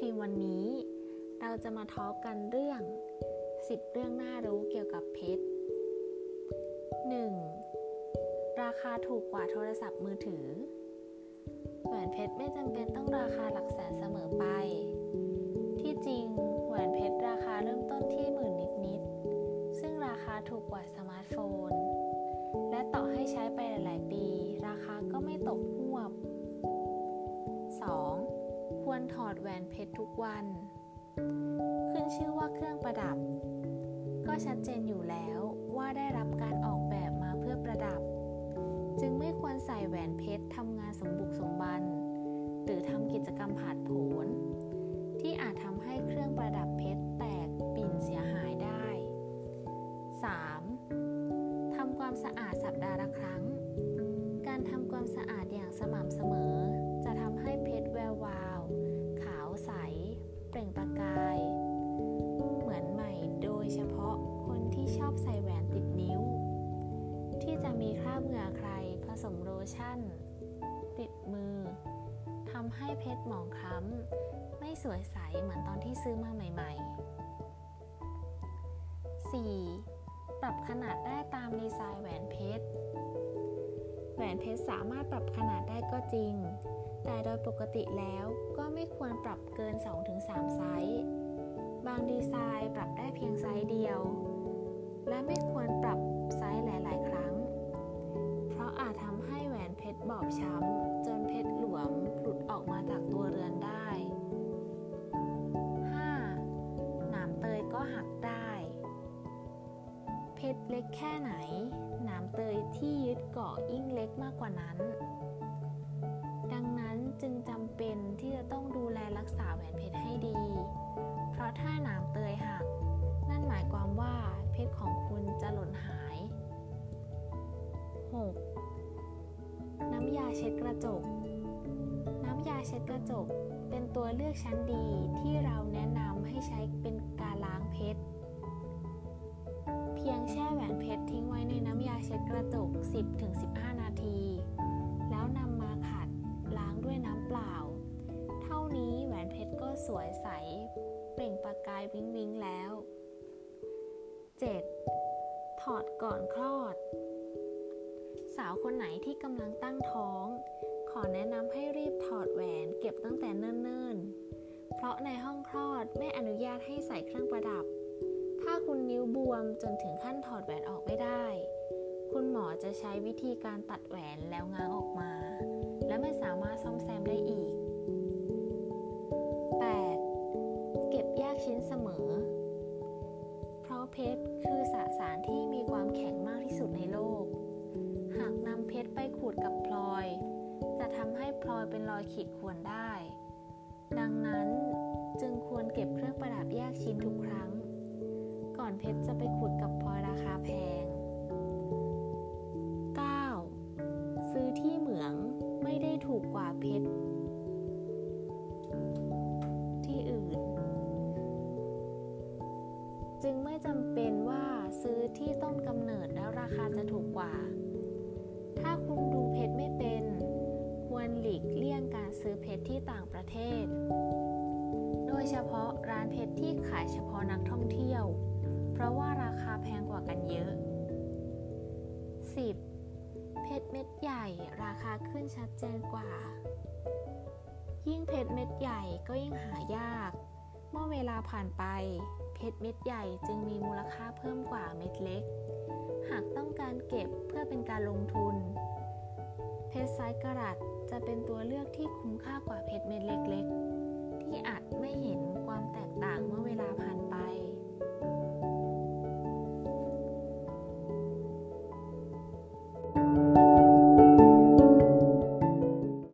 ทีมวันนี้ เราจะมาทอล์กกันเรื่อง 10 เรื่องน่ารู้เกี่ยวกับเพชร 1. ราคาถูกกว่าโทรศัพท์มือถือ แหวนเพชรไม่จำเป็นต้องราคาหลักแสนเสมอไป ที่จริงแหวนเพชรราคาเริ่มต้นที่หมื่นนิดๆ ซึ่งราคาถูกกว่าสมาร์ทโฟน และต่อให้ใช้ไปหลาย ๆ ปี ราคาก็ไม่ตกหวบ 2. ควรถอดแหวนเพชรทุกวัน ขึ้นชื่อว่าเครื่องประดับ ก็ชัดเจนอยู่แล้วว่าได้รับการออกแบบมาเพื่อประดับ จึงไม่ควรใส่แหวนเพชรทำงานสมบุกสมบัน หรือทำกิจกรรมผาดโผน ที่อาจทำให้เครื่องประดับเพชรแตกปิ่นเสียหายได้ 3. ทำความสะอาดสัปดาห์ละครั้ง การทำความสะอาดอย่างสม่ำเสมอ จะทำให้เพชร เปล่งประกาย เหมือนใหม่โดยเฉพาะคนที่ชอบใส่แหวนติดนิ้ว ที่จะมีคราบเหงื่อใครผสมโลชั่น ติดมือทำให้เพชรหมองคล้ำไม่สวยใสเหมือนตอนที่ซื้อมาใหม่ ๆ 4. ปรับขนาดได้ตามดีไซน์แหวนเพชร แหวนเพชรสามารถปรับขนาดได้ก็จริง แต่โดยปกติแล้วก็ไม่ควรปรับเกิน 2-3 ไซส์ บางดีไซน์ปรับได้เพียงไซส์เดียว และไม่ควรปรับไซส์หลาย ๆ ครั้ง เพราะอาจทำให้แหวนเพชรบอบช้ำจนเพชรหลวมหลุดออกมาจากตัวเรือนได้ 5. หนามเตยก็หักได้ เพชรเล็กแค่ไหน มากกว่านั้น ดังนั้นจึงจำเป็นที่จะต้องดูแลรักษาแหวนเพชรให้ดี เพราะถ้าหนามเตยหัก นั่นหมายความว่าเพชรของคุณจะหล่นหาย 6. น้ำยาเช็ดกระจก น้ำยาเช็ดกระจกเป็นตัวเลือกชั้นดีที่เราแนะนำให้ใช้เป็นการล้างเพชรเพียงแช่แหวนเพชรทิ้งไว้ในน้ำยาเช็ดกระจก 10-15 สวยใส เปล่งประกายวิงวิงแล้ว 7. ถอดก่อนคลอด สาวคนไหนที่กำลังตั้งท้อง ขอแนะนำให้รีบถอดแหวนเก็บตั้งแต่เนิ่นๆ เพราะในห้องคลอดไม่อนุญาตให้ใส่เครื่องประดับ ถ้าคุณนิ้วบวมจนถึงขั้นถอดแหวนออกไม่ได้ คุณหมอจะใช้วิธีการตัดแหวนแล้วง้างออกมา และไม่สามารถซ่อมแซมได้อีก เก็บแยกชิ้นเสมอ เพราะเพชรคือสสารที่มีความแข็งมากที่สุดในโลก หากนำเพชรไปขูดกับพลอย จะทำให้พลอยเป็นรอยขีดข่วนได้ ดังนั้นจึงควรเก็บเครื่องประดับแยกชิ้นทุกครั้ง ก่อนเพชรจะไปขูดกับพลอยราคาแพง 9. ซื้อที่เหมืองไม่ได้ถูกกว่าเพชร ต้นกำเนิดแล้วราคาจะถูกกว่า ถ้าคุณดูเพชรไม่เป็น ควรหลีกเลี่ยงการซื้อเพชรที่ต่างประเทศ โดยเฉพาะร้านเพชรที่ขายเฉพาะนักท่องเที่ยว เพราะว่าราคาแพงกว่ากันเยอะ 10. เพชรเม็ดใหญ่ราคาขึ้นชัดเจนกว่า ยิ่งเพชรเม็ดใหญ่ก็ยิ่งหายาก เมื่อเวลาผ่านไป เพชรเม็ดใหญ่จึงมีมูลค่าเพิ่มกว่าเม็ดเล็ก หากต้องการเก็บเพื่อเป็นการลงทุน เพชรไซส์กรัตจะเป็นตัวเลือกที่คุ้มค่ากว่าเพชรเม็ดเล็ก ๆ ที่อาจไม่เห็นความแตกต่างเมื่อเวลาผ่านไป